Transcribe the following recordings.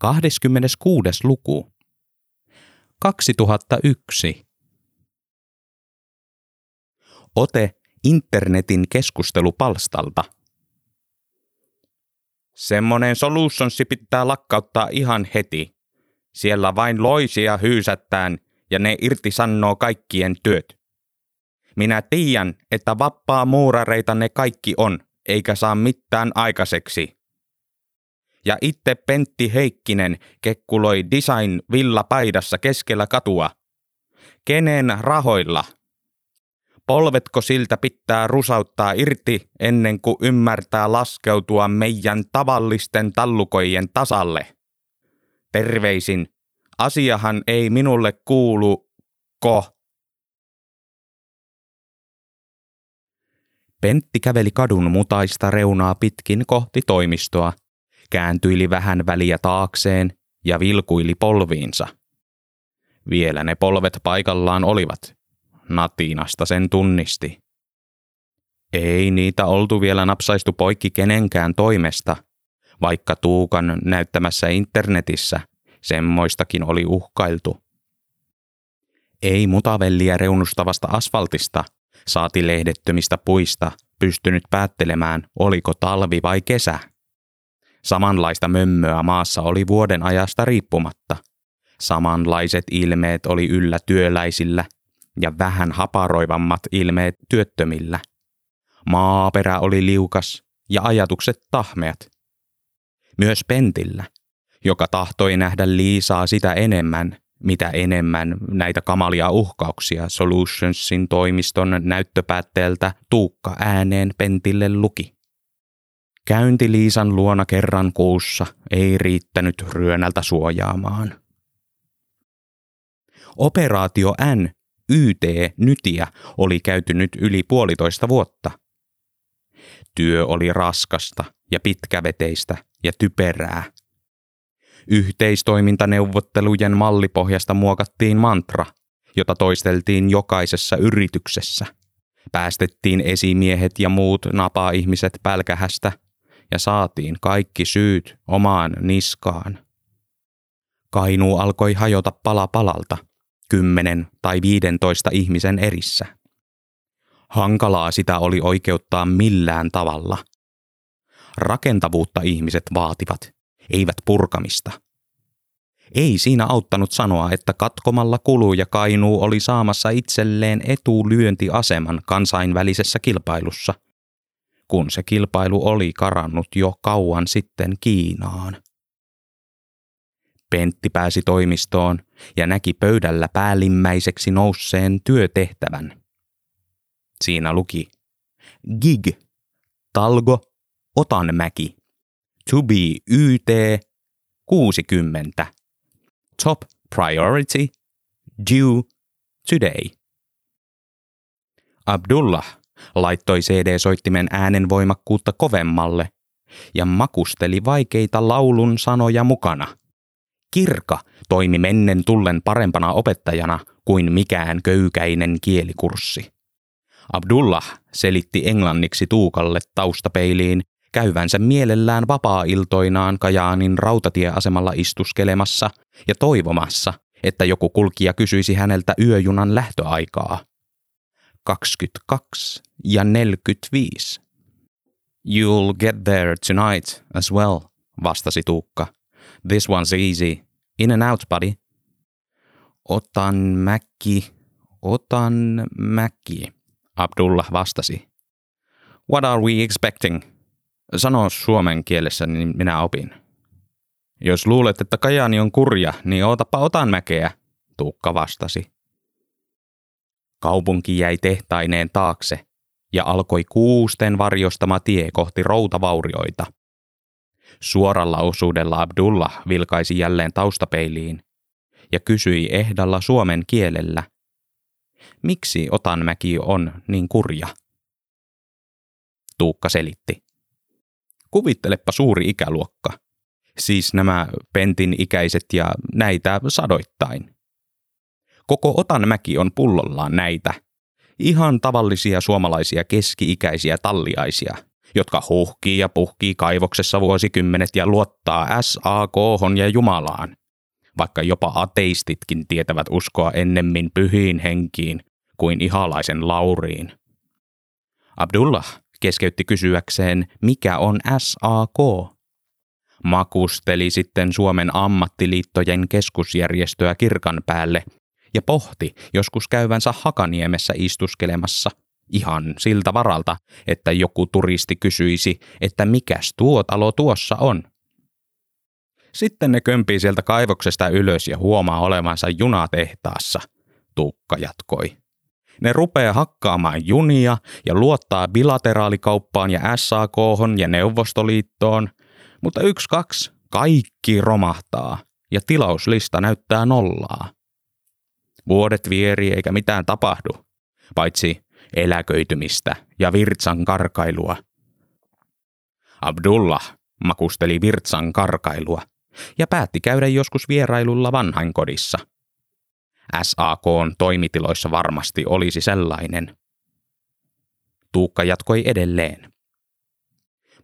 26. luku. 2001. Ote internetin keskustelupalstalta. Semmonen solutionssi pitää lakkauttaa ihan heti. Siellä vain loisia hyysättään ja ne irtisannoo kaikkien työt. Minä tiedän, että vappaa muurareita ne kaikki on, eikä saa mitään aikaiseksi. Ja itse Pentti Heikkinen kekkuloi design villa paidassa keskellä katua. Kenen rahoilla? Polvetko siltä pitää rusauttaa irti ennen kuin ymmärtää laskeutua meidän tavallisten tallukojen tasalle? Terveisin, asiahan ei minulle kuulu, ko. Pentti käveli kadun mutaista reunaa pitkin kohti toimistoa, kääntyili vähän väliä taakseen ja vilkuili polviinsa. Vielä ne polvet paikallaan olivat. Natinasta sen tunnisti. Ei niitä oltu vielä napsaistu poikki kenenkään toimesta, vaikka Tuukan näyttämässä internetissä semmoistakin oli uhkailtu. Ei mutavelliä reunustavasta asfaltista – saati lehdettömistä puista pystynyt päättelemään, oliko talvi vai kesä. Samanlaista mömmöä maassa oli vuoden ajasta riippumatta. Samanlaiset ilmeet oli yllä työläisillä ja vähän haparoivammat ilmeet työttömillä. Maaperä oli liukas ja ajatukset tahmeat. Myös Pentillä, joka tahtoi nähdä Liisaa sitä enemmän, mitä enemmän näitä kamalia uhkauksia Solutionsin toimiston näyttöpäätteeltä Tuukka ääneen Pentille luki. Käynti Liisan luona kerran kuussa ei riittänyt ryönältä suojaamaan. Operaatio N YT Nytiä oli käyty nyt yli puolitoista vuotta. Työ oli raskasta ja pitkäveteistä ja typerää – Yhteistoimintaneuvottelujen mallipohjasta muokattiin mantra, jota toisteltiin jokaisessa yrityksessä. Päästettiin esimiehet ja muut napa-ihmiset pälkähästä ja saatiin kaikki syyt omaan niskaan. Kainuu alkoi hajota pala palalta, kymmenen tai viidentoista ihmisen erissä. Hankalaa sitä oli oikeuttaa millään tavalla. Rakentavuutta ihmiset vaativat, eivät purkamista. Ei siinä auttanut sanoa, että katkomalla kuluja Kainuu oli saamassa itselleen etulyöntiaseman kansainvälisessä kilpailussa, kun se kilpailu oli karannut jo kauan sitten Kiinaan. Pentti pääsi toimistoon ja näki pöydällä päällimmäiseksi nousseen työtehtävän. Siinä luki Gig, Talgo, Otanmäki. To be YT 60. Top priority due today. Abdullah laittoi CD-soittimen äänen voimakkuutta kovemmalle ja makusteli vaikeita laulun sanoja mukana. Kirka toimi mennen tullen parempana opettajana kuin mikään köykäinen kielikurssi. Abdullah selitti englanniksi Tuukalle taustapeiliin, käyvänsä mielellään vapaa-iltoinaan Kajaanin rautatieasemalla istuskelemassa ja toivomassa, että joku kulkija kysyisi häneltä yöjunan lähtöaikaa. 22 ja 45. You'll get there tonight as well, vastasi Tuukka. This one's easy. In and out, buddy. Otan mäkki, otan mäkki, Abdullah vastasi. What are we expecting? Sano suomen kielessä, niin minä opin. Jos luulet, että Kajani on kurja, niin ootapa otan mäkeä, Tuukka vastasi. Kaupunki jäi tehtaineen taakse ja alkoi kuusten varjostama tie kohti routavaurioita. Suoralla osuudella Abdullah vilkaisi jälleen taustapeiliin ja kysyi ehdalla suomen kielellä, miksi Otanmäki on niin kurja? Tuukka selitti. Kuvittelepa suuri ikäluokka. Siis nämä Pentin ikäiset ja näitä sadoittain. Koko Otanmäki on pullollaan näitä. Ihan tavallisia suomalaisia keski-ikäisiä talliaisia, jotka huhkii ja puhkii kaivoksessa vuosikymmenet ja luottaa SAK ja Jumalaan, vaikka jopa ateistitkin tietävät uskoa ennemmin pyhiin henkiin kuin ihalaisen lauriin. Abdullah keskeytti kysyäkseen, mikä on SAK. Makusteli sitten Suomen ammattiliittojen keskusjärjestöä kirkan päälle ja pohti joskus käyvänsä Hakaniemessä istuskelemassa ihan siltä varalta, että joku turisti kysyisi, että mikäs tuo talo tuossa on. Sitten ne kömpii sieltä kaivoksesta ylös ja huomaa olevansa junatehtaassa, Tuukka jatkoi. Ne rupeaa hakkaamaan junia ja luottaa bilateraalikauppaan ja SAK ja Neuvostoliittoon, mutta yksi kaksi kaikki romahtaa ja tilauslista näyttää nollaa. Vuodet vieri eikä mitään tapahdu, paitsi eläköitymistä ja virtsan karkailua. Abdullah makusteli virtsan karkailua ja päätti käydä joskus vierailulla vanhainkodissa. SAKn toimitiloissa varmasti olisi sellainen. Tuukka jatkoi edelleen.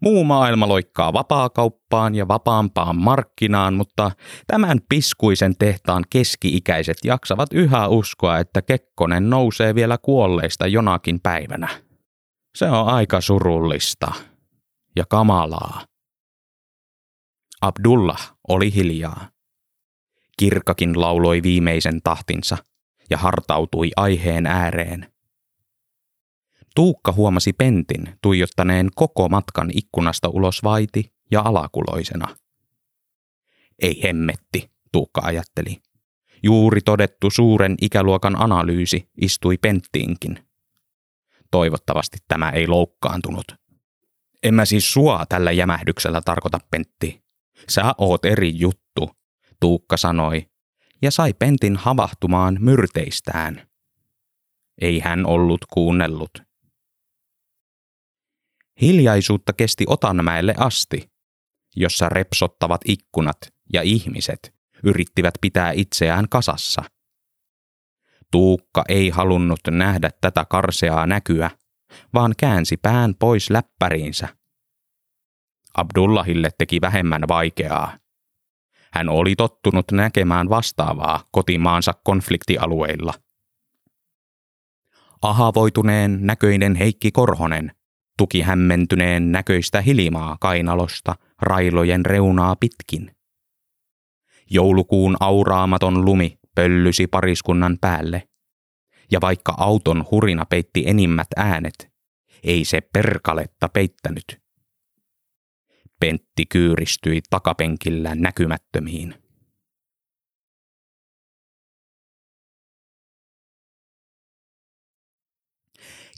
Muu maailma loikkaa vapaakauppaan ja vapaampaan markkinaan, mutta tämän piskuisen tehtaan keski-ikäiset jaksavat yhä uskoa, että Kekkonen nousee vielä kuolleista jonakin päivänä. Se on aika surullista ja kamalaa. Abdullah oli hiljaa. Kirkakin lauloi viimeisen tahtinsa ja hartautui aiheen ääreen – Tuukka huomasi Pentin tuijottaneen koko matkan ikkunasta ulos vaiti ja alakuloisena. Ei hemmetti, Tuukka ajatteli. Juuri todettu suuren ikäluokan analyysi istui Penttiinkin. Toivottavasti tämä ei loukkaantunut. En mä siis sua tällä jämähdyksellä tarkoita, Pentti. Sä oot eri juttu, Tuukka sanoi, ja sai Pentin havahtumaan myrteistään. Ei hän ollut kuunnellut. Hiljaisuutta kesti Otanmäelle asti, jossa repsottavat ikkunat ja ihmiset yrittivät pitää itseään kasassa. Tuukka ei halunnut nähdä tätä karseaa näkyä, vaan käänsi pään pois läppäriinsä. Abdullahille teki vähemmän vaikeaa. Hän oli tottunut näkemään vastaavaa kotimaansa konfliktialueilla. Ahavoituneen näköinen Heikki Korhonen tuki hämmentyneen näköistä hilimaa kainalosta railojen reunaa pitkin. Joulukuun auraamaton lumi pöllysi pariskunnan päälle, ja vaikka auton hurina peitti enimmät äänet, ei se perkaletta peittänyt. Pentti kyyristyi takapenkillä näkymättömiin.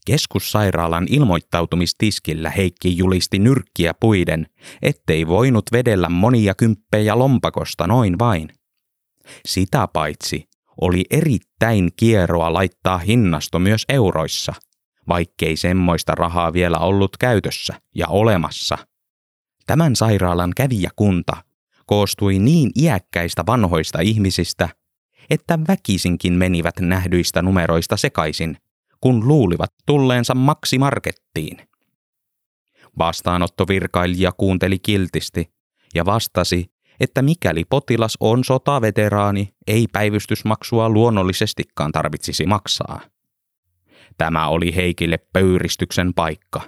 Keskussairaalan ilmoittautumistiskillä Heikki julisti nyrkkiä puiden, ettei voinut vedellä monia kymppejä lompakosta noin vain. Sitä paitsi oli erittäin kieroa laittaa hinnasto myös euroissa, vaikkei semmoista rahaa vielä ollut käytössä ja olemassa. Tämän sairaalan kävijäkunta koostui niin iäkkäistä vanhoista ihmisistä, että väkisinkin menivät nähdyistä numeroista sekaisin – kun luulivat tulleensa maksimarkettiin. Vastaanottovirkailija kuunteli kiltisti ja vastasi, että mikäli potilas on sotaveteraani, ei päivystysmaksua luonnollisestikaan tarvitsisi maksaa. Tämä oli Heikille pöyristyksen paikka.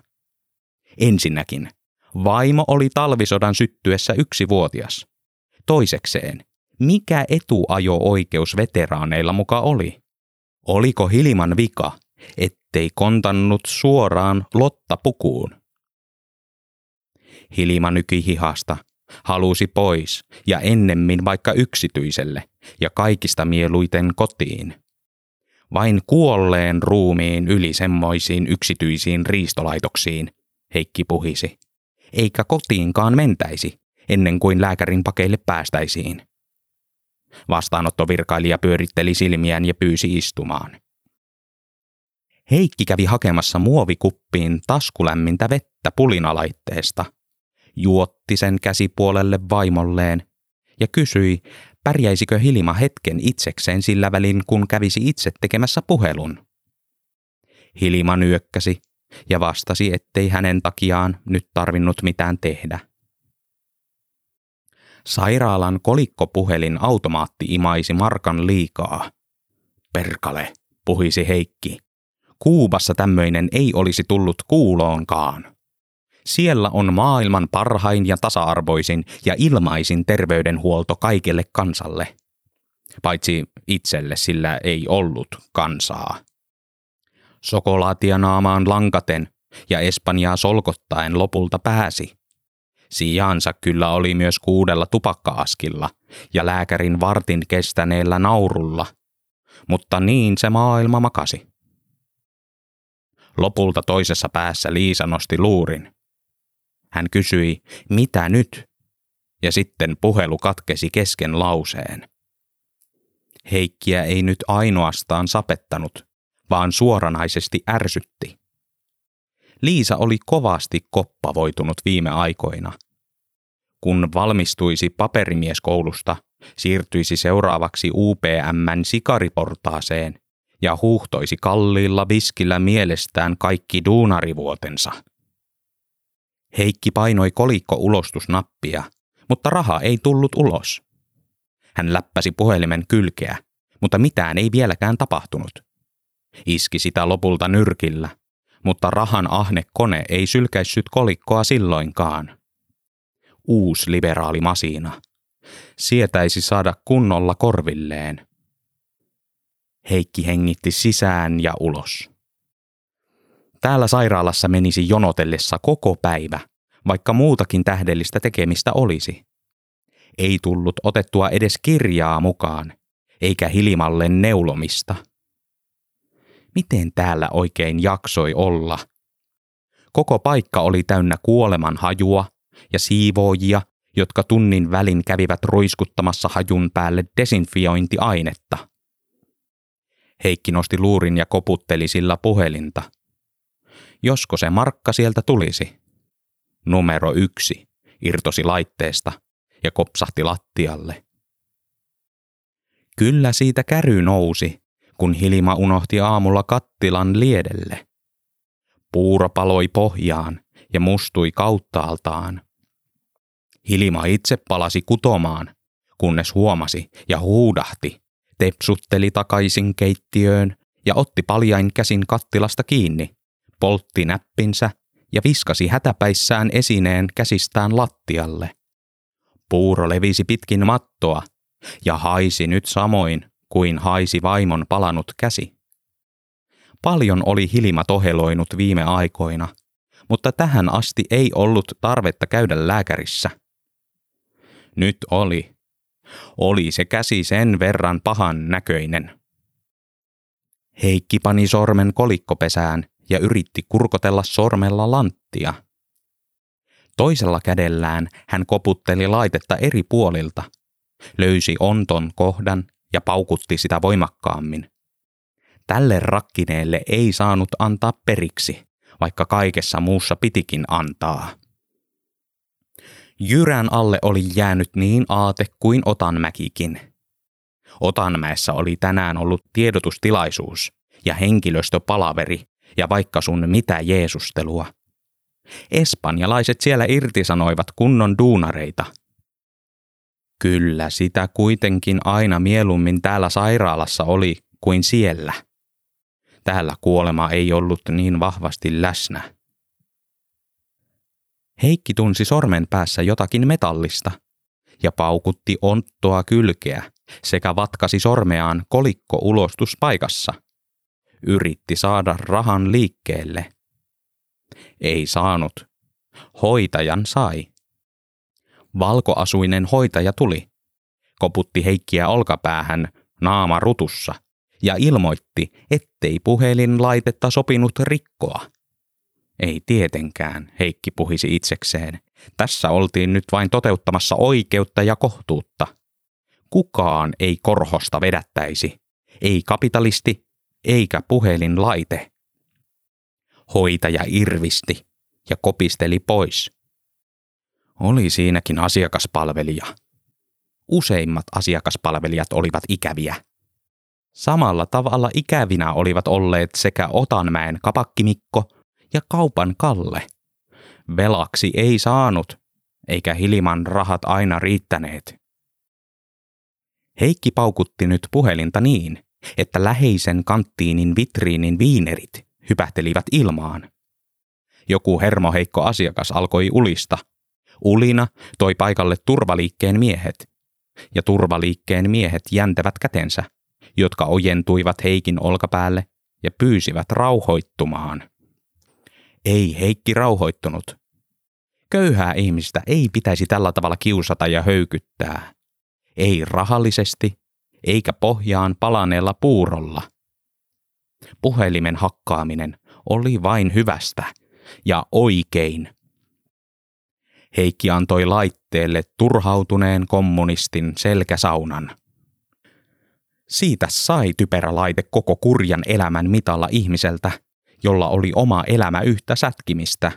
Ensinnäkin, vaimo oli talvisodan syttyessä yksivuotias. Toisekseen, mikä etuajo-oikeus veteraaneilla muka oli? Oliko Hiliman vika, ettei kontannut suoraan lottapukuun. Hilima nyki hihasta, halusi pois ja ennemmin vaikka yksityiselle ja kaikista mieluiten kotiin. Vain kuolleen ruumiin yli semmoisiin yksityisiin riistolaitoksiin, Heikki puhisi. Eikä kotiinkaan mentäisi, ennen kuin lääkärin pakeille päästäisiin. Vastaanottovirkailija pyöritteli silmiään ja pyysi istumaan. Heikki kävi hakemassa muovikuppiin taskulämmintä vettä pulinalaitteesta, juotti sen käsipuolelle vaimolleen ja kysyi, pärjäisikö Hilma hetken itsekseen sillä välin, kun kävisi itse tekemässä puhelun. Hilma nyökkäsi ja vastasi, ettei hänen takiaan nyt tarvinnut mitään tehdä. Sairaalan kolikkopuhelin automaatti imaisi markan liikaa. Perkale, puhisi Heikki. Kuubassa tämmöinen ei olisi tullut kuuloonkaan. Siellä on maailman parhain ja tasa-arvoisin ja ilmaisin terveydenhuolto kaikelle kansalle. Paitsi itselle sillä ei ollut kansaa. Sokolaatia naamaan lankaten ja Espanjaa solkottaen lopulta pääsi. Sijaansa kyllä oli myös kuudella tupakkaaskilla ja lääkärin vartin kestäneellä naurulla, mutta niin se maailma makasi. Lopulta toisessa päässä Liisa nosti luurin. Hän kysyi, mitä nyt? Ja sitten puhelu katkesi kesken lauseen. Heikkiä ei nyt ainoastaan sapettanut, vaan suoranaisesti ärsytti. Liisa oli kovasti koppavoitunut viime aikoina. Kun valmistuisi paperimieskoulusta, siirtyisi seuraavaksi UPMn sikariportaaseen ja huuhtoisi kalliilla viskillä mielestään kaikki duunarivuotensa. Heikki painoi kolikko ulostusnappia, mutta raha ei tullut ulos. Hän läppäsi puhelimen kylkeä, mutta mitään ei vieläkään tapahtunut. Iski sitä lopulta nyrkillä, mutta rahan ahne kone ei sylkäissyt kolikkoa silloinkaan. Uus liberaali masina. Sietäisi saada kunnolla korvilleen. Heikki hengitti sisään ja ulos. Täällä sairaalassa menisi jonotellessa koko päivä, vaikka muutakin tähdellistä tekemistä olisi. Ei tullut otettua edes kirjaa mukaan, eikä Hilimalle neulomista. Miten täällä oikein jaksoi olla? Koko paikka oli täynnä kuoleman hajua ja siivoojia, jotka tunnin välin kävivät ruiskuttamassa hajun päälle desinfiointiainetta. Heikki nosti luurin ja koputteli sillä puhelinta – josko se markka sieltä tulisi. Numero yksi irtosi laitteesta ja kopsahti lattialle. Kyllä siitä käry nousi, kun Hilma unohti aamulla kattilan liedelle. Puuro paloi pohjaan ja mustui kauttaaltaan. Hilma itse palasi kutomaan, kunnes huomasi ja huudahti, tepsutteli takaisin keittiöön ja otti paljain käsin kattilasta kiinni poltti näppinsä ja viskasi hätäpäissään esineen käsistään lattialle. Puuro levisi pitkin mattoa ja haisi nyt samoin kuin haisi vaimon palanut käsi. Paljon oli Hilma toheloinut viime aikoina, mutta tähän asti ei ollut tarvetta käydä lääkärissä. Nyt oli. Oli se käsi sen verran pahan näköinen. Heikki pani sormen kolikkopesään ja yritti kurkotella sormella lanttia. Toisella kädellään hän koputteli laitetta eri puolilta, löysi onton kohdan ja paukutti sitä voimakkaammin. Tälle rakkineelle ei saanut antaa periksi, vaikka kaikessa muussa pitikin antaa. Jyrän alle oli jäänyt niin aate kuin Otanmäkikin. Otanmäessä oli tänään ollut tiedotustilaisuus ja henkilöstöpalaveri, ja vaikka sun mitä Jeesustelua. Espanjalaiset siellä irtisanoivat kunnon duunareita. Kyllä sitä kuitenkin aina mieluummin täällä sairaalassa oli kuin siellä. Täällä kuolema ei ollut niin vahvasti läsnä. Heikki tunsi sormen päässä jotakin metallista ja paukutti onttoa kylkeä sekä vatkasi sormeaan kolikko ulostuspaikassa – yritti saada rahan liikkeelle. Ei saanut. Hoitajan sai. Valkoasuinen hoitaja tuli. Koputti Heikkiä olkapäähän naama rutussa ja ilmoitti, ettei puhelinlaitetta sopinut rikkoa. Ei tietenkään, Heikki puhisi itsekseen. Tässä oltiin nyt vain toteuttamassa oikeutta ja kohtuutta. Kukaan ei korhosta vedättäisi. Ei kapitalisti, eikä puhelinlaite. Hoitaja irvisti ja kopisteli pois. Oli siinäkin asiakaspalvelija. Useimmat asiakaspalvelijat olivat ikäviä. Samalla tavalla ikävinä olivat olleet sekä Otanmäen kapakkimikko ja kaupan Kalle. Velaksi ei saanut, eikä Hiliman rahat aina riittäneet. Heikki paukutti nyt puhelinta niin, että läheisen kanttiinin vitriinin viinerit hypähtelivät ilmaan. Joku hermoheikko asiakas alkoi ulista. Ulina toi paikalle turvaliikkeen miehet, ja turvaliikkeen miehet jäntävät kätensä, jotka ojentuivat Heikin olkapäälle ja pyysivät rauhoittumaan. Ei Heikki rauhoittunut. Köyhää ihmistä ei pitäisi tällä tavalla kiusata ja höykyttää. Ei rahallisesti, eikä pohjaan palaneella puurolla. Puhelimen hakkaaminen oli vain hyvästä ja oikein. Heikki antoi laitteelle turhautuneen kommunistin selkäsaunan. Siitä sai typerä laite koko kurjan elämän mitalla ihmiseltä, jolla oli oma elämä yhtä sätkimistä,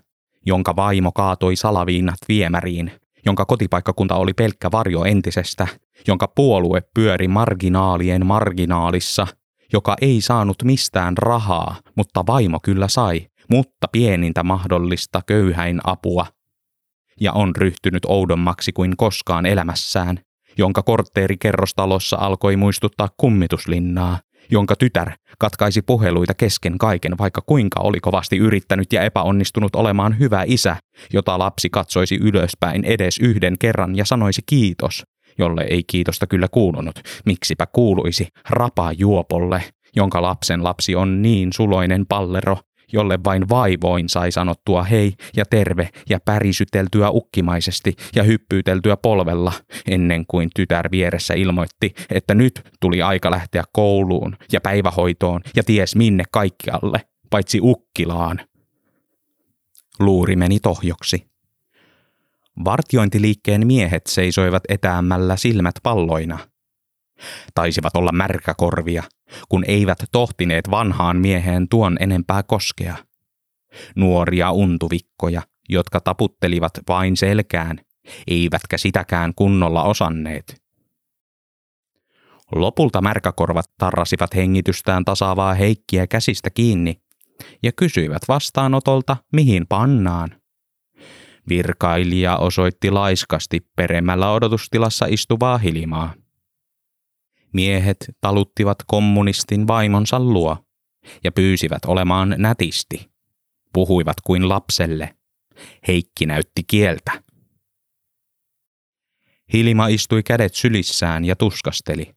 jonka vaimo kaatoi salaviinat viemäriin, jonka kotipaikkakunta oli pelkkä varjo entisestä, jonka puolue pyöri marginaalien marginaalissa, joka ei saanut mistään rahaa, mutta vaimo kyllä sai, mutta pienintä mahdollista köyhäin apua, ja on ryhtynyt oudommaksi kuin koskaan elämässään, jonka kortteerikerrostalossa alkoi muistuttaa kummituslinnaa, jonka tytär katkaisi puheluita kesken kaiken, vaikka kuinka oli kovasti yrittänyt ja epäonnistunut olemaan hyvä isä, jota lapsi katsoisi ylöspäin edes yhden kerran ja sanoisi kiitos, jolle ei kiitosta kyllä kuulunut, miksipä kuuluisi rapajuopolle, jonka lapsen lapsi on niin suloinen pallero, jolle vain vaivoin sai sanottua hei ja terve ja pärisyteltyä ukkimaisesti ja hyppyyteltyä polvella, ennen kuin tytär vieressä ilmoitti, että nyt tuli aika lähteä kouluun ja päivähoitoon ja ties minne kaikkialle, paitsi ukkilaan. Luuri meni tohjoksi. Vartiointiliikkeen miehet seisoivat etäämällä silmät palloina. Taisivat olla märkäkorvia, kun eivät tohtineet vanhaan mieheen tuon enempää koskea. Nuoria untuvikkoja, jotka taputtelivat vain selkään, eivätkä sitäkään kunnolla osanneet. Lopulta märkäkorvat tarrasivat hengitystään tasaavaa heikkiä käsistä kiinni ja kysyivät vastaanotolta, mihin pannaan. Virkailija osoitti laiskasti peremmällä odotustilassa istuvaa Hilimaa. Miehet taluttivat kommunistin vaimonsa luo ja pyysivät olemaan nätisti. Puhuivat kuin lapselle. Heikki näytti kieltä. Hilima istui kädet sylissään ja tuskasteli.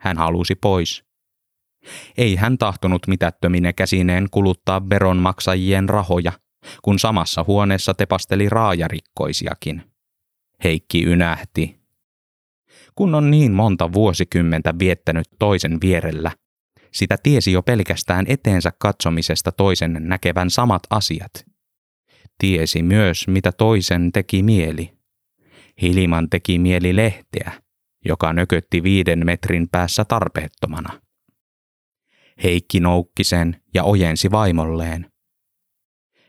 Hän halusi pois. Ei hän tahtonut mitättömine käsineen kuluttaa veronmaksajien rahoja, kun samassa huoneessa tepasteli raajarikkoisiakin. Heikki ynähti kun on niin monta vuosikymmentä viettänyt toisen vierellä. Sitä tiesi jo pelkästään eteensä katsomisesta toisen näkevän samat asiat. Tiesi myös, mitä toisen teki mieli. Hiliman teki mieli lehteä, joka nökötti viiden metrin päässä tarpeettomana. Heikki noukki sen ja ojensi vaimolleen.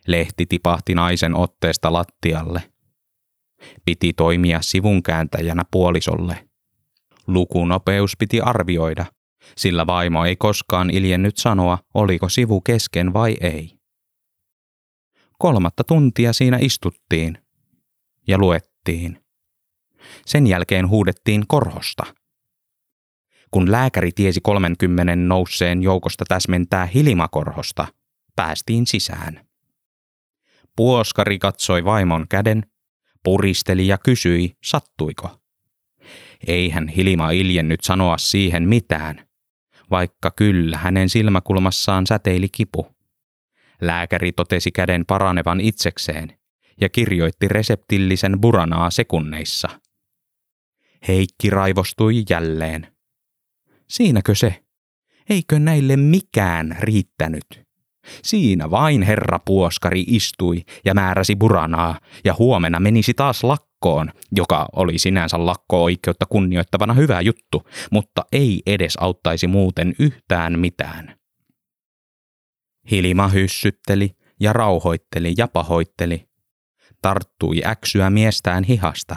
Lehti tipahti naisen otteesta lattialle. Piti toimia sivunkääntäjänä puolisolle – Lukunopeus piti arvioida, sillä vaimo ei koskaan iljennyt sanoa, oliko sivu kesken vai ei. Kolmatta tuntia siinä istuttiin ja luettiin. Sen jälkeen huudettiin korhosta. Kun lääkäri tiesi 30 nousseen joukosta täsmentää hilimakorhosta, päästiin sisään. Puoskari katsoi vaimon käden, puristeli ja kysyi, sattuiko. Eihän Hilima iljennyt sanoa siihen mitään, vaikka kyllä hänen silmäkulmassaan säteili kipu. Lääkäri totesi käden paranevan itsekseen ja kirjoitti reseptillisen buranaa sekunneissa. Heikki raivostui jälleen. Siinäkö se? Eikö näille mikään riittänyt? Siinä vain herra puoskari istui ja määräsi buranaa, ja huomenna menisi taas lakkoon, joka oli sinänsä lakko-oikeutta kunnioittavana hyvä juttu, mutta ei edes auttaisi muuten yhtään mitään. Hilima hyssytteli ja rauhoitteli ja pahoitteli. Tarttui äksyä miestään hihasta.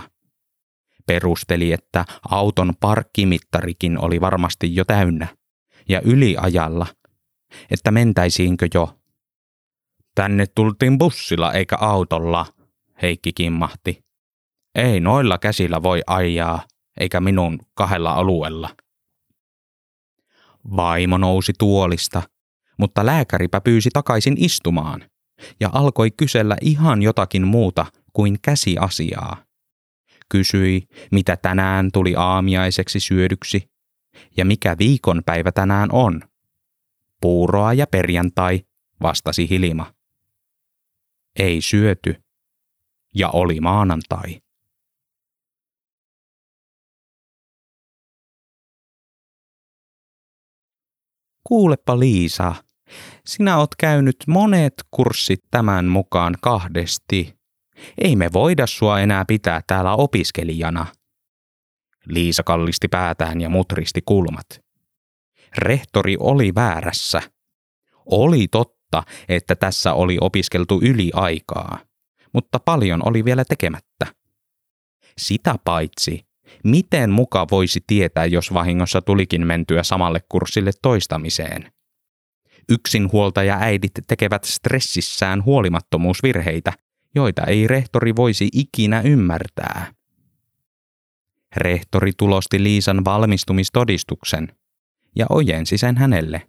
Perusteli, että auton parkkimittarikin oli varmasti jo täynnä, ja yliajalla – että mentäisiinkö jo. Tänne tultiin bussilla eikä autolla, Heikki kimmahti. Ei noilla käsillä voi ajaa, eikä minun kahdella alueella. Vaimo nousi tuolista, mutta lääkäripä pyysi takaisin istumaan ja alkoi kysellä ihan jotakin muuta kuin käsiasiaa. Kysyi, mitä tänään tuli aamiaiseksi syödyksi ja mikä viikonpäivä tänään on. Puuroa ja perjantai, vastasi Hilima. Ei syöty. Ja oli maanantai. Kuulepa Liisa, sinä oot käynyt monet kurssit tämän mukaan kahdesti. Ei me voida sua enää pitää täällä opiskelijana. Liisa kallisti päätään ja mutristi kulmat. Rehtori oli väärässä. Oli totta, että tässä oli opiskeltu yli aikaa, mutta paljon oli vielä tekemättä. Sitä paitsi, miten muka voisi tietää, jos vahingossa tulikin mentyä samalle kurssille toistamiseen? Yksinhuoltaja äidit tekevät stressissään huolimattomuusvirheitä, joita ei rehtori voisi ikinä ymmärtää. Rehtori tulosti Liisan valmistumistodistuksen ja ojensi sen hänelle.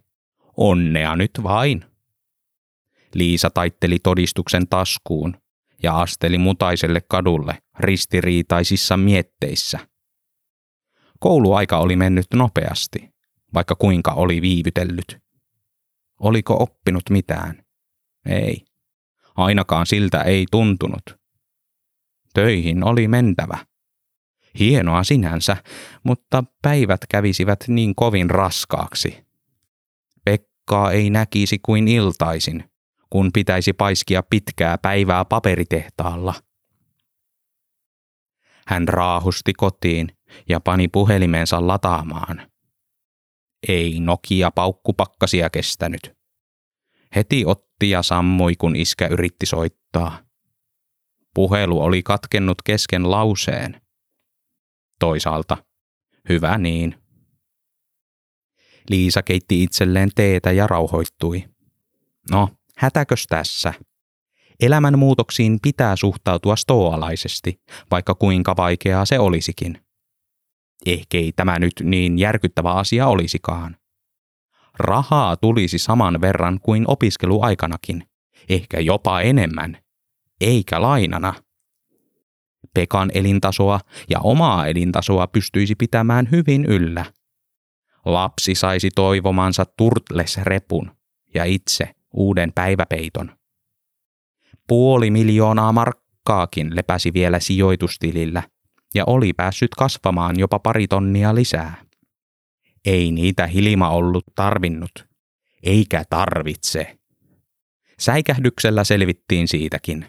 Onnea nyt vain. Liisa taitteli todistuksen taskuun ja asteli mutaiselle kadulle ristiriitaisissa mietteissä. Kouluaika oli mennyt nopeasti, vaikka kuinka oli viivytellyt. Oliko oppinut mitään? Ei. Ainakaan siltä ei tuntunut. Töihin oli mentävä. Hienoa sinänsä, mutta päivät kävisivät niin kovin raskaaksi. Pekkaa ei näkisi kuin iltaisin, kun pitäisi paiskia pitkää päivää paperitehtaalla. Hän raahusti kotiin ja pani puhelimensa lataamaan. Ei Nokia paukkupakkasia kestänyt. Heti otti ja sammui, kun iskä yritti soittaa. Puhelu oli katkennut kesken lauseen. Toisaalta, hyvä niin. Liisa keitti itselleen teetä ja rauhoittui. No, hätäkös tässä? Elämän muutoksiin pitää suhtautua stoalaisesti, vaikka kuinka vaikeaa se olisikin. Ehkä ei tämä nyt niin järkyttävä asia olisikaan. Rahaa tulisi saman verran kuin opiskeluaikanakin, ehkä jopa enemmän, eikä lainana. Pekan elintasoa ja omaa elintasoa pystyisi pitämään hyvin yllä. Lapsi saisi toivomansa turtles-repun ja itse uuden päiväpeiton. Puoli miljoonaa markkaakin lepäsi vielä sijoitustilillä ja oli päässyt kasvamaan jopa pari tonnia lisää. Ei niitä Hilima ollut tarvinnut, eikä tarvitse. Säikähdyksellä selvittiin siitäkin.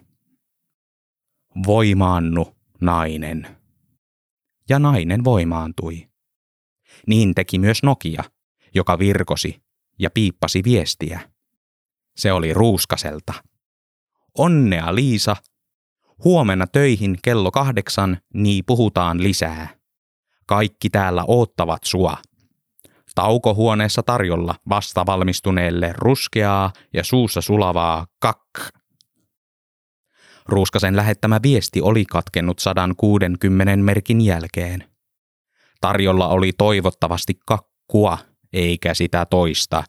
Voimaannu, nainen. Ja nainen voimaantui. Niin teki myös Nokia, joka virkosi ja piippasi viestiä. Se oli ruuskaselta. Onnea Liisa. Huomenna töihin kello kahdeksan, niin puhutaan lisää. Kaikki täällä oottavat sua. Taukohuoneessa tarjolla vasta valmistuneelle ruskeaa ja suussa sulavaa kak. Ruuskasen lähettämä viesti oli katkennut 160 merkin jälkeen. Tarjolla oli toivottavasti kakkua, eikä sitä toista,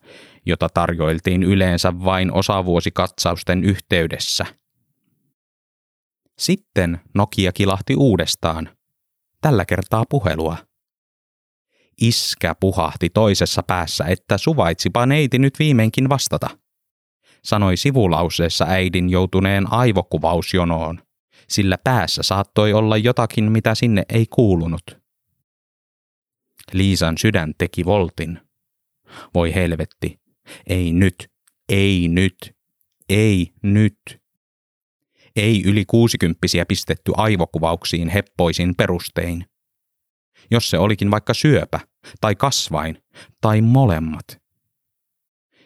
jota tarjoiltiin yleensä vain osavuosikatsausten yhteydessä. Sitten Nokia kilahti uudestaan, tällä kertaa puhelua. Iskä puhahti toisessa päässä, että suvaitsipa neiti nyt viimeinkin vastata. Sanoi sivulauseessa äidin joutuneen aivokuvausjonoon, sillä päässä saattoi olla jotakin, mitä sinne ei kuulunut. Liisan sydän teki voltin. Voi helvetti, ei nyt, ei nyt, ei nyt. Ei yli kuusikymppisiä pistetty aivokuvauksiin heppoisin perustein. Jos se olikin vaikka syöpä, tai kasvain, tai molemmat.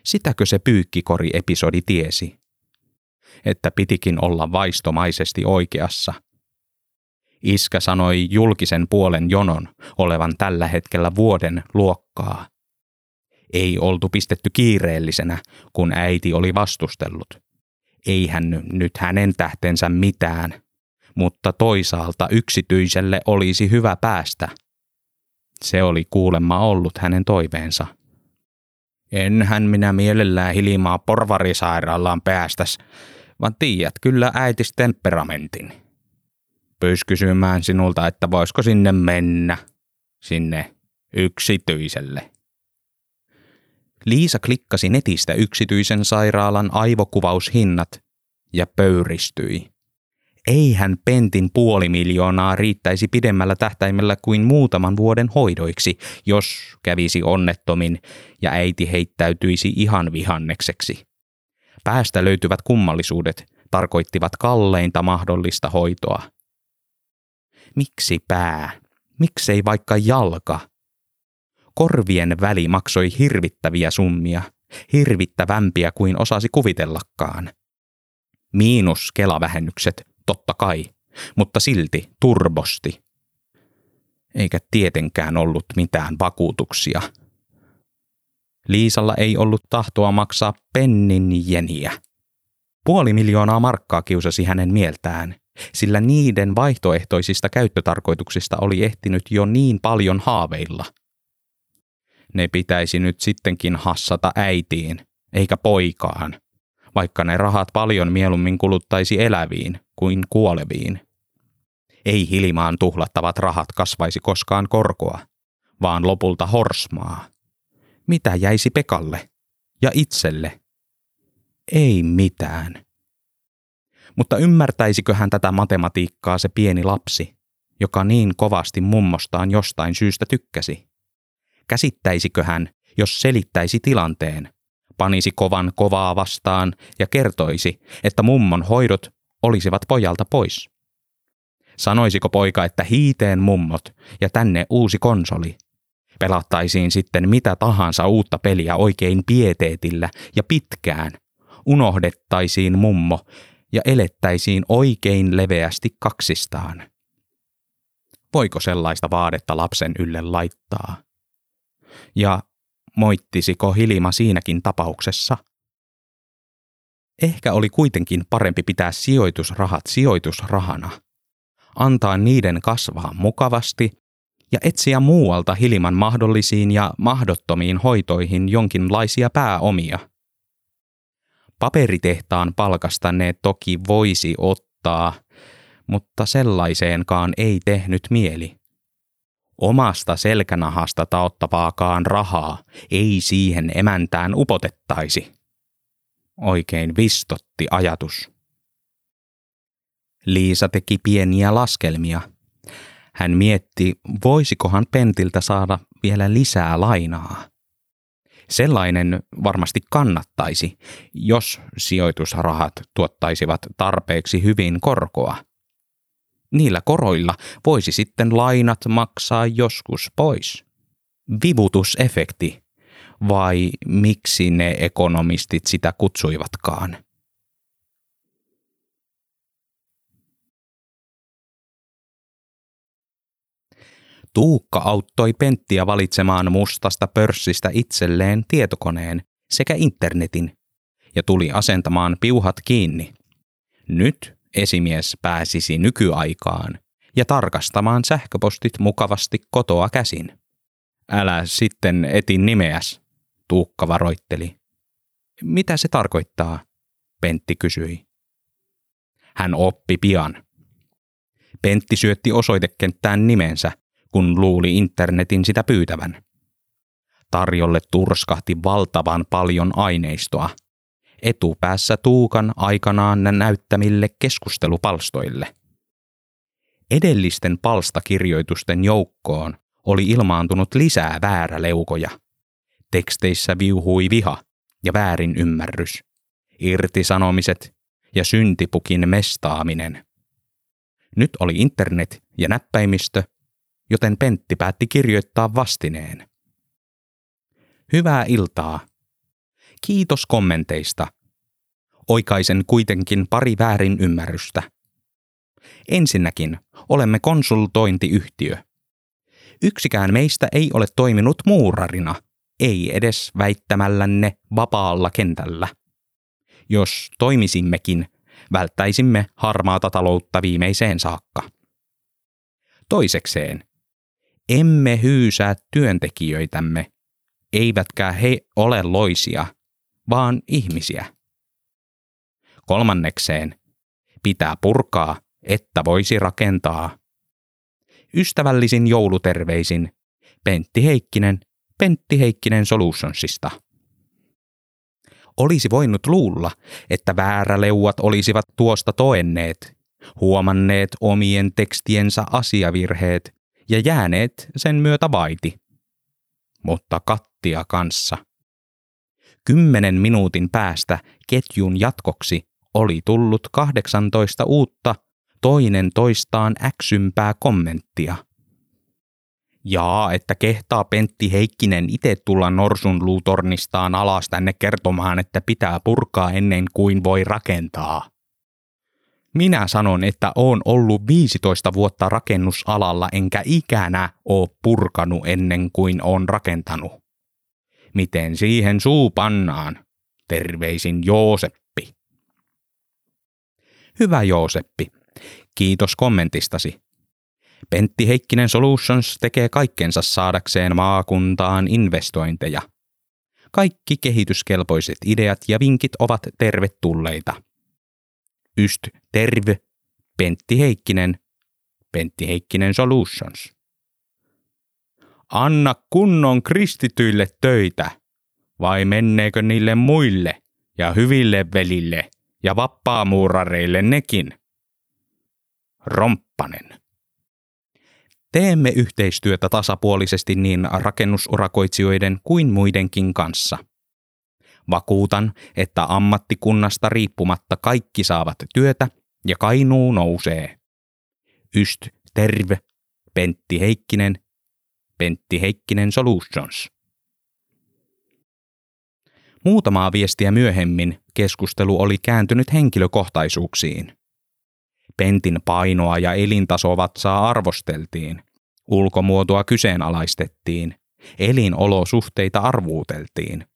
Sitäkö se pyykkikori-episodi tiesi? Että pitikin olla vaistomaisesti oikeassa. Iskä sanoi julkisen puolen jonon olevan tällä hetkellä vuoden luokkaa ei oltu pistetty kiireellisenä, kun äiti oli vastustellut. Eihän nyt hänen tähtensä mitään, mutta toisaalta yksityiselle olisi hyvä päästä. Se oli kuulemma ollut hänen toiveensa. Enhän minä mielellään hilimaa porvarisairaalaan päästäs, vaan tiedät kyllä äitis temperamentin. Pyys kysymään sinulta, että voisiko sinne mennä, sinne yksityiselle. Liisa klikkasi netistä yksityisen sairaalan aivokuvaushinnat ja pöyristyi. Eihän pentin puoli miljoonaa riittäisi pidemmällä tähtäimellä kuin muutaman vuoden hoidoiksi, jos kävisi onnettomin ja äiti heittäytyisi ihan vihannekseksi. Päästä löytyvät kummallisuudet tarkoittivat kalleinta mahdollista hoitoa. Miksi pää? Miksei vaikka jalka? Korvien väli maksoi hirvittäviä summia, hirvittävämpiä kuin osasi kuvitellakaan. Miinus kelavähennykset, totta kai, mutta silti turbosti. Eikä tietenkään ollut mitään vakuutuksia. Liisalla ei ollut tahtoa maksaa pennin jeniä. Puoli miljoonaa markkaa kiusasi hänen mieltään, sillä niiden vaihtoehtoisista käyttötarkoituksista oli ehtinyt jo niin paljon haaveilla – ne pitäisi nyt sittenkin hassata äitiin, eikä poikaan, vaikka ne rahat paljon mieluummin kuluttaisi eläviin kuin kuoleviin. Ei Hilimaan tuhlattavat rahat kasvaisi koskaan korkoa, vaan lopulta horsmaa. Mitä jäisi Pekalle ja itselle? Ei mitään. Mutta ymmärtäisikö hän tätä matematiikkaa se pieni lapsi, joka niin kovasti mummostaan jostain syystä tykkäsi? Käsittäisikö hän, jos selittäisi tilanteen, panisi kovan kovaa vastaan ja kertoisi, että mummon hoidot olisivat pojalta pois? Sanoisiko poika, että hiiteen mummot ja tänne uusi konsoli? Pelattaisiin sitten mitä tahansa uutta peliä oikein pieteetillä ja pitkään. Unohdettaisiin mummo ja elettäisiin oikein leveästi kaksistaan. Voiko sellaista vaadetta lapsen ylle laittaa? Ja moittisiko Hilima siinäkin tapauksessa? Ehkä oli kuitenkin parempi pitää sijoitusrahat sijoitusrahana, antaa niiden kasvaa mukavasti ja etsiä muualta Hiliman mahdollisiin ja mahdottomiin hoitoihin jonkinlaisia pääomia. Paperitehtaan palkasta ne toki voisi ottaa, mutta sellaiseenkaan ei tehnyt mieli. Omasta selkänahasta taottavaakaan rahaa ei siihen emäntään upotettaisi. Oikein vistotti ajatus. Liisa teki pieniä laskelmia. Hän mietti, voisikohan Pentiltä saada vielä lisää lainaa. Sellainen varmasti kannattaisi, jos sijoitusrahat tuottaisivat tarpeeksi hyvin korkoa – Niillä koroilla voisi sitten lainat maksaa joskus pois. Vivutusefekti, vai miksi ne ekonomistit sitä kutsuivatkaan. Tuukka auttoi Penttiä valitsemaan mustasta pörssistä itselleen tietokoneen sekä internetin ja tuli asentamaan piuhat kiinni. Nyt esimies pääsisi nykyaikaan ja tarkastamaan sähköpostit mukavasti kotoa käsin. Älä sitten etin nimeäs, Tuukka varoitteli. Mitä se tarkoittaa? Pentti kysyi. Hän oppi pian. Pentti syötti osoitekenttään nimensä, kun luuli internetin sitä pyytävän. Tarjolle turskahti valtavan paljon aineistoa – etupäässä Tuukan aikanaan näyttämille keskustelupalstoille. Edellisten palstakirjoitusten joukkoon oli ilmaantunut lisää vääräleukoja. Teksteissä viuhui viha ja väärin ymmärrys, irtisanomiset ja syntipukin mestaaminen. Nyt oli internet ja näppäimistö, joten Pentti päätti kirjoittaa vastineen. Hyvää iltaa, Kiitos kommenteista. Oikaisen kuitenkin pari väärin ymmärrystä. Ensinnäkin olemme konsultointiyhtiö. Yksikään meistä ei ole toiminut muurarina, ei edes väittämällänne vapaalla kentällä. Jos toimisimmekin, välttäisimme harmaata taloutta viimeiseen saakka. Toisekseen, emme hyysää työntekijöitämme, eivätkä he ole loisia, vaan ihmisiä. Kolmannekseen, pitää purkaa, että voisi rakentaa. Ystävällisin jouluterveisin Pentti Heikkinen, Pentti Heikkinen Solutionsista. Olisi voinut luulla, että vääräleuat olisivat tuosta toenneet, huomanneet omien tekstiensä asiavirheet ja jääneet sen myötä vaiti. Mutta kattia kanssa. Kymmenen minuutin päästä ketjun jatkoksi oli tullut 18 uutta toinen toistaan äksympää kommenttia. Jaa, että kehtaa Pentti Heikkinen itse tulla norsun luutornistaan alas tänne kertomaan, että pitää purkaa ennen kuin voi rakentaa. Minä sanon, että oon ollut 15 vuotta rakennusalalla enkä ikänä oo purkanut ennen kuin on rakentanut. Miten siihen suu pannaan? Terveisin Jooseppi. Hyvä Jooseppi, kiitos kommentistasi. Pentti Heikkinen Solutions tekee kaikkensa saadakseen maakuntaan investointeja. Kaikki kehityskelpoiset ideat ja vinkit ovat tervetulleita. Yst terve, Pentti Heikkinen, Pentti Heikkinen Solutions. Anna kunnon kristityille töitä, vai menneekö niille muille ja hyville velille ja vapaamuurareille nekin? Romppanen. Teemme yhteistyötä tasapuolisesti niin rakennusurakoitsijoiden kuin muidenkin kanssa. Vakuutan, että ammattikunnasta riippumatta kaikki saavat työtä ja Kainuu nousee. Yst, terve, Pentti Heikkinen, Pentti Heikkinen Solutions. Muutamaa viestiä myöhemmin keskustelu oli kääntynyt henkilökohtaisuuksiin. Pentin painoa ja elintasovatsaa arvosteltiin, ulkomuotoa kyseenalaistettiin, elinolosuhteita arvuuteltiin.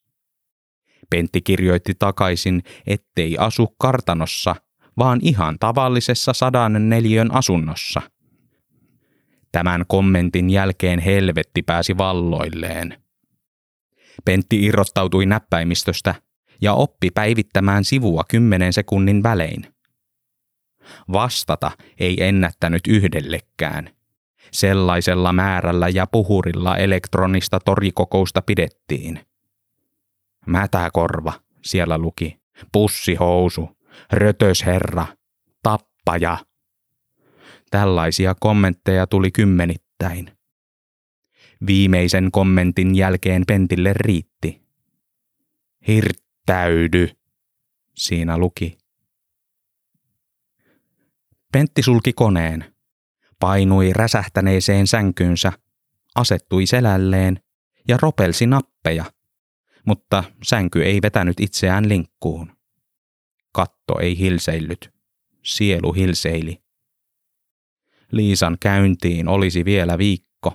Pentti kirjoitti takaisin, ettei asu kartanossa, vaan ihan tavallisessa sadan neliön asunnossa. Tämän kommentin jälkeen helvetti pääsi valloilleen. Pentti irrottautui näppäimistöstä ja oppi päivittämään sivua kymmenen sekunnin välein. Vastata ei ennättänyt yhdellekään. Sellaisella määrällä ja puhurilla elektronista torikokousta pidettiin. Mätäkorva, siellä luki. Pussihousu, rötösherra, tappaja. Tällaisia kommentteja tuli kymmenittäin. Viimeisen kommentin jälkeen Pentille riitti. Hirttäydy, siinä luki. Pentti sulki koneen, painui räsähtäneeseen sänkyynsä, asettui selälleen ja ropelsi nappeja, mutta sänky ei vetänyt itseään linkkuun. Katto ei hilseillyt, sielu hilseili. Liisan käyntiin olisi vielä viikko.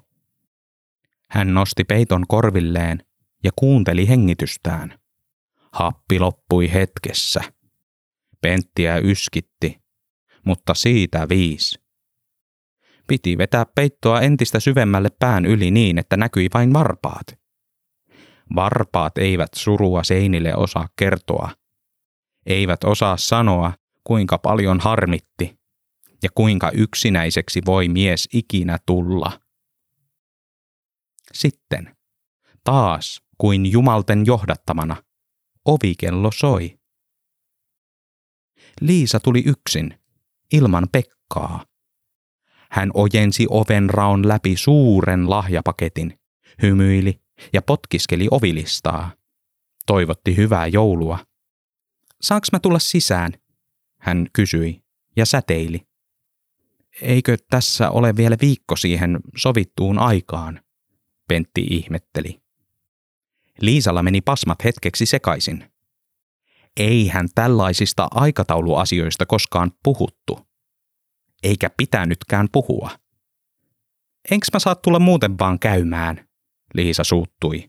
Hän nosti peiton korvilleen ja kuunteli hengitystään. Happi loppui hetkessä. Penttiä yskitti mutta siitä viisi. Piti vetää peittoa entistä syvemmälle pään yli niin, että näkyi vain varpaat. Varpaat eivät surua seinille osaa kertoa. Eivät osaa sanoa, kuinka paljon harmitti ja kuinka yksinäiseksi voi mies ikinä tulla. Sitten, taas kuin jumalten johdattamana, ovikello soi. Liisa tuli yksin, ilman Pekkaa. Hän ojensi oven raon läpi suuren lahjapaketin, hymyili ja potkiskeli ovilistaa. Toivotti hyvää joulua. Saanko mä tulla sisään? Hän kysyi ja säteili. Eikö tässä ole vielä viikko siihen sovittuun aikaan? Pentti ihmetteli. Liisalla meni pasmat hetkeksi sekaisin eihän tällaisista aikatauluasioista koskaan puhuttu. Eikä pitänytkään puhua. Enks mä saa tulla muuten vaan käymään, Liisa suuttui.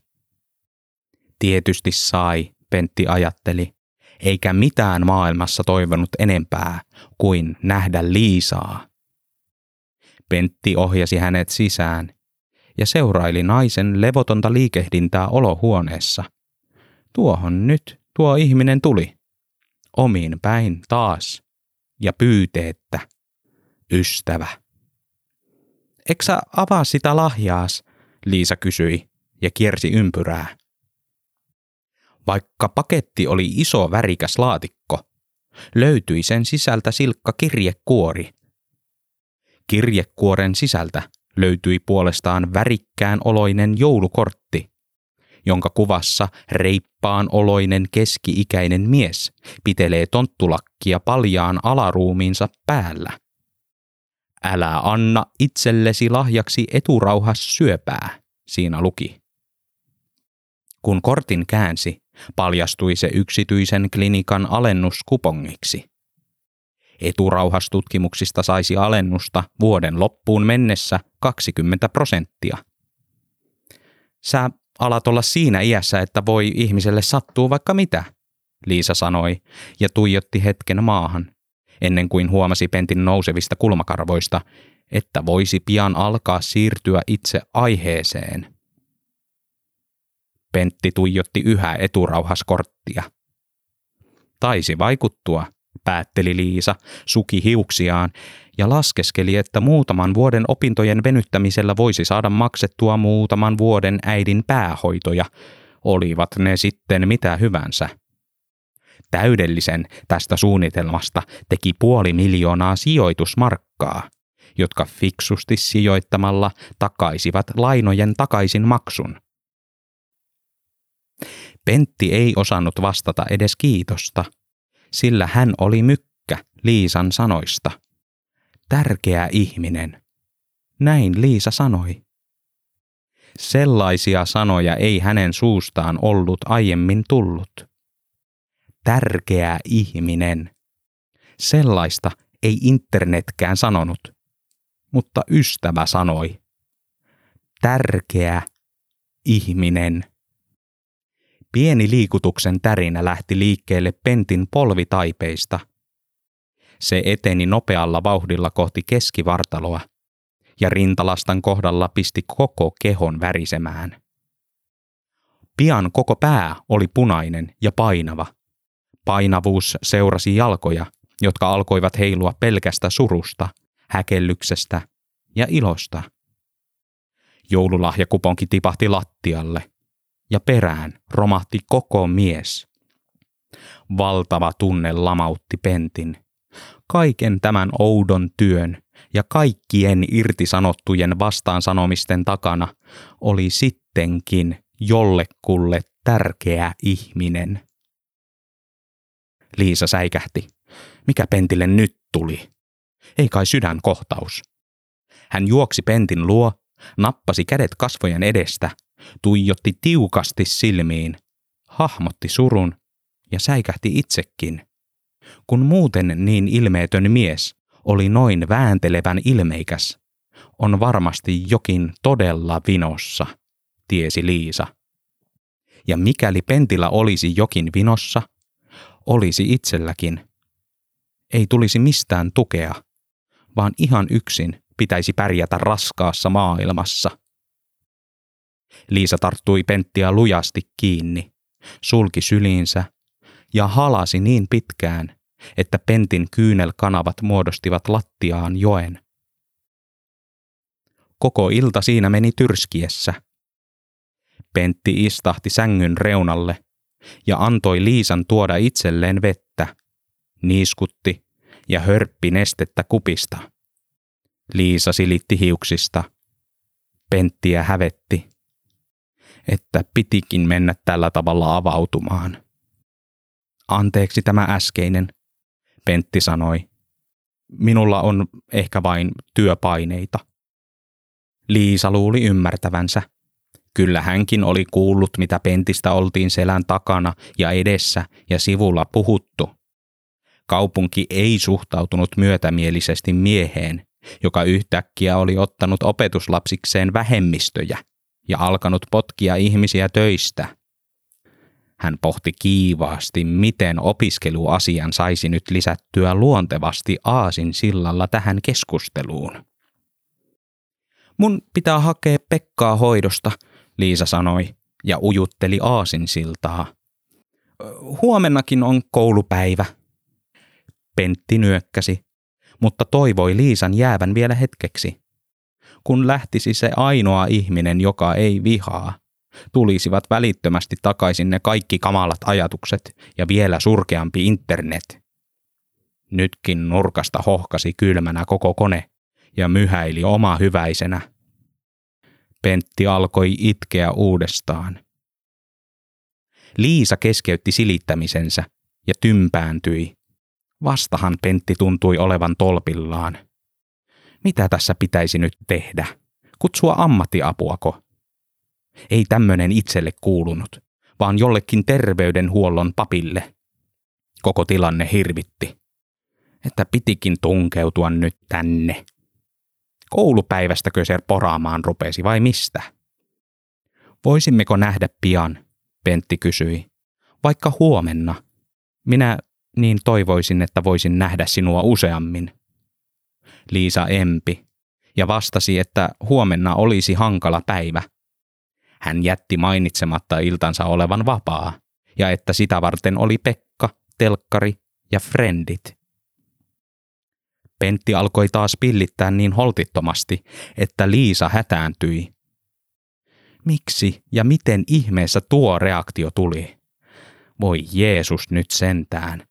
Tietysti sai, Pentti ajatteli. eikä mitään maailmassa toivonut enempää kuin nähdä Liisaa. Pentti ohjasi hänet sisään ja seuraili naisen levotonta liikehdintää olohuoneessa. Tuohon nyt tuo ihminen tuli. Omiin päin taas ja pyyteettä. Ystävä. Eksä avaa sitä lahjaas, Liisa kysyi ja kiersi ympyrää. Vaikka paketti oli iso värikäs laatikko, löytyi sen sisältä silkka kirjekuori. Kirjekuoren sisältä löytyi puolestaan värikkään oloinen joulukortti, jonka kuvassa reippaan oloinen keski-ikäinen mies pitelee tonttulakkia paljaan alaruumiinsa päällä. Älä anna itsellesi lahjaksi eturauhas syöpää, siinä luki. Kun kortin käänsi, paljastui se yksityisen klinikan alennuskupongiksi. Eturauhastutkimuksista saisi alennusta vuoden loppuun mennessä 20 prosenttia. Sä alat olla siinä iässä, että voi ihmiselle sattua vaikka mitä, Liisa sanoi ja tuijotti hetken maahan, ennen kuin huomasi Pentin nousevista kulmakarvoista, että voisi pian alkaa siirtyä itse aiheeseen. Pentti tuijotti yhä eturauhaskorttia. Taisi vaikuttua, päätteli Liisa, suki hiuksiaan ja laskeskeli, että muutaman vuoden opintojen venyttämisellä voisi saada maksettua muutaman vuoden äidin päähoitoja, olivat ne sitten mitä hyvänsä. Täydellisen tästä suunnitelmasta teki puoli miljoonaa sijoitusmarkkaa, jotka fiksusti sijoittamalla takaisivat lainojen takaisin maksun. Pentti ei osannut vastata edes kiitosta, sillä hän oli mykkä Liisan sanoista. Tärkeä ihminen. Näin Liisa sanoi. Sellaisia sanoja ei hänen suustaan ollut aiemmin tullut. Tärkeä ihminen. Sellaista ei internetkään sanonut, mutta ystävä sanoi. Tärkeä ihminen. Pieni liikutuksen tärinä lähti liikkeelle Pentin polvitaipeista. Se eteni nopealla vauhdilla kohti keskivartaloa, ja rintalastan kohdalla pisti koko kehon värisemään. Pian koko pää oli punainen ja painava. Painavuus seurasi jalkoja, jotka alkoivat heilua pelkästä surusta, häkellyksestä ja ilosta. Joululahjakuponki tipahti lattialle ja perään romahti koko mies. Valtava tunne lamautti Pentin. Kaiken tämän oudon työn ja kaikkien irtisanottujen vastaansanomisten takana oli sittenkin jollekulle tärkeä ihminen. Liisa säikähti. Mikä Pentille nyt tuli? Ei kai sydänkohtaus. Hän juoksi Pentin luo, nappasi kädet kasvojen edestä tuijotti tiukasti silmiin, hahmotti surun ja säikähti itsekin. Kun muuten niin ilmeetön mies oli noin vääntelevän ilmeikäs, on varmasti jokin todella vinossa, tiesi Liisa. Ja mikäli Pentillä olisi jokin vinossa, olisi itselläkin. Ei tulisi mistään tukea, vaan ihan yksin pitäisi pärjätä raskaassa maailmassa. Liisa tarttui Penttiä lujasti kiinni, sulki syliinsä ja halasi niin pitkään, että Pentin kyynelkanavat muodostivat lattiaan joen. Koko ilta siinä meni tyrskiessä. Pentti istahti sängyn reunalle ja antoi Liisan tuoda itselleen vettä, niiskutti ja hörppi nestettä kupista. Liisa silitti hiuksista. Penttiä hävetti että pitikin mennä tällä tavalla avautumaan. Anteeksi tämä äskeinen, Pentti sanoi. Minulla on ehkä vain työpaineita. Liisa luuli ymmärtävänsä. Kyllä hänkin oli kuullut, mitä Pentistä oltiin selän takana ja edessä ja sivulla puhuttu. Kaupunki ei suhtautunut myötämielisesti mieheen, joka yhtäkkiä oli ottanut opetuslapsikseen vähemmistöjä – ja alkanut potkia ihmisiä töistä. Hän pohti kiivaasti, miten opiskeluasian saisi nyt lisättyä luontevasti aasin sillalla tähän keskusteluun. Mun pitää hakea Pekkaa hoidosta, Liisa sanoi ja ujutteli aasinsiltaa. Huomennakin on koulupäivä. Pentti nyökkäsi, mutta toivoi Liisan jäävän vielä hetkeksi. Kun lähtisi se ainoa ihminen, joka ei vihaa, tulisivat välittömästi takaisin ne kaikki kamalat ajatukset ja vielä surkeampi internet. Nytkin nurkasta hohkasi kylmänä koko kone ja myhäili oma hyväisenä. Pentti alkoi itkeä uudestaan. Liisa keskeytti silittämisensä ja tympääntyi. Vastahan Pentti tuntui olevan tolpillaan. Mitä tässä pitäisi nyt tehdä? Kutsua ammattiapuako? Ei tämmöinen itselle kuulunut, vaan jollekin terveydenhuollon papille. Koko tilanne hirvitti. Että pitikin tunkeutua nyt tänne. Koulupäivästäkö se poraamaan rupesi vai mistä? Voisimmeko nähdä pian, Pentti kysyi. Vaikka huomenna. Minä niin toivoisin, että voisin nähdä sinua useammin. Liisa empi ja vastasi, että huomenna olisi hankala päivä. Hän jätti mainitsematta iltansa olevan vapaa ja että sitä varten oli Pekka, telkkari ja frendit. Pentti alkoi taas pillittää niin holtittomasti, että Liisa hätääntyi. Miksi ja miten ihmeessä tuo reaktio tuli? Voi Jeesus nyt sentään.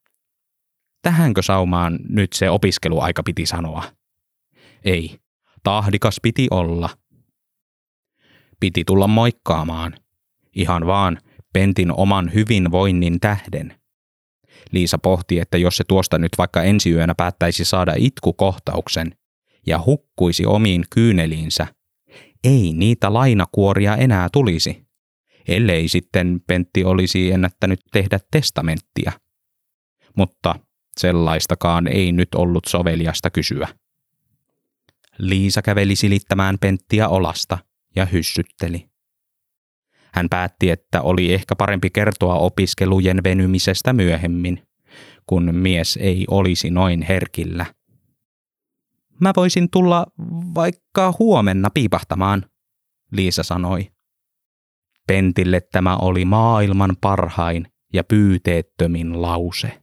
Tähänkö saumaan nyt se opiskeluaika piti sanoa? Ei, tahdikas piti olla. Piti tulla moikkaamaan. Ihan vaan Pentin oman hyvinvoinnin tähden. Liisa pohti, että jos se tuosta nyt vaikka ensi yönä päättäisi saada itkukohtauksen ja hukkuisi omiin kyyneliinsä, ei niitä lainakuoria enää tulisi, ellei sitten Pentti olisi ennättänyt tehdä testamenttia. Mutta sellaistakaan ei nyt ollut soveliasta kysyä. Liisa käveli silittämään Penttiä olasta ja hyssytteli. Hän päätti, että oli ehkä parempi kertoa opiskelujen venymisestä myöhemmin, kun mies ei olisi noin herkillä. Mä voisin tulla vaikka huomenna piipahtamaan, Liisa sanoi. Pentille tämä oli maailman parhain ja pyyteettömin lause.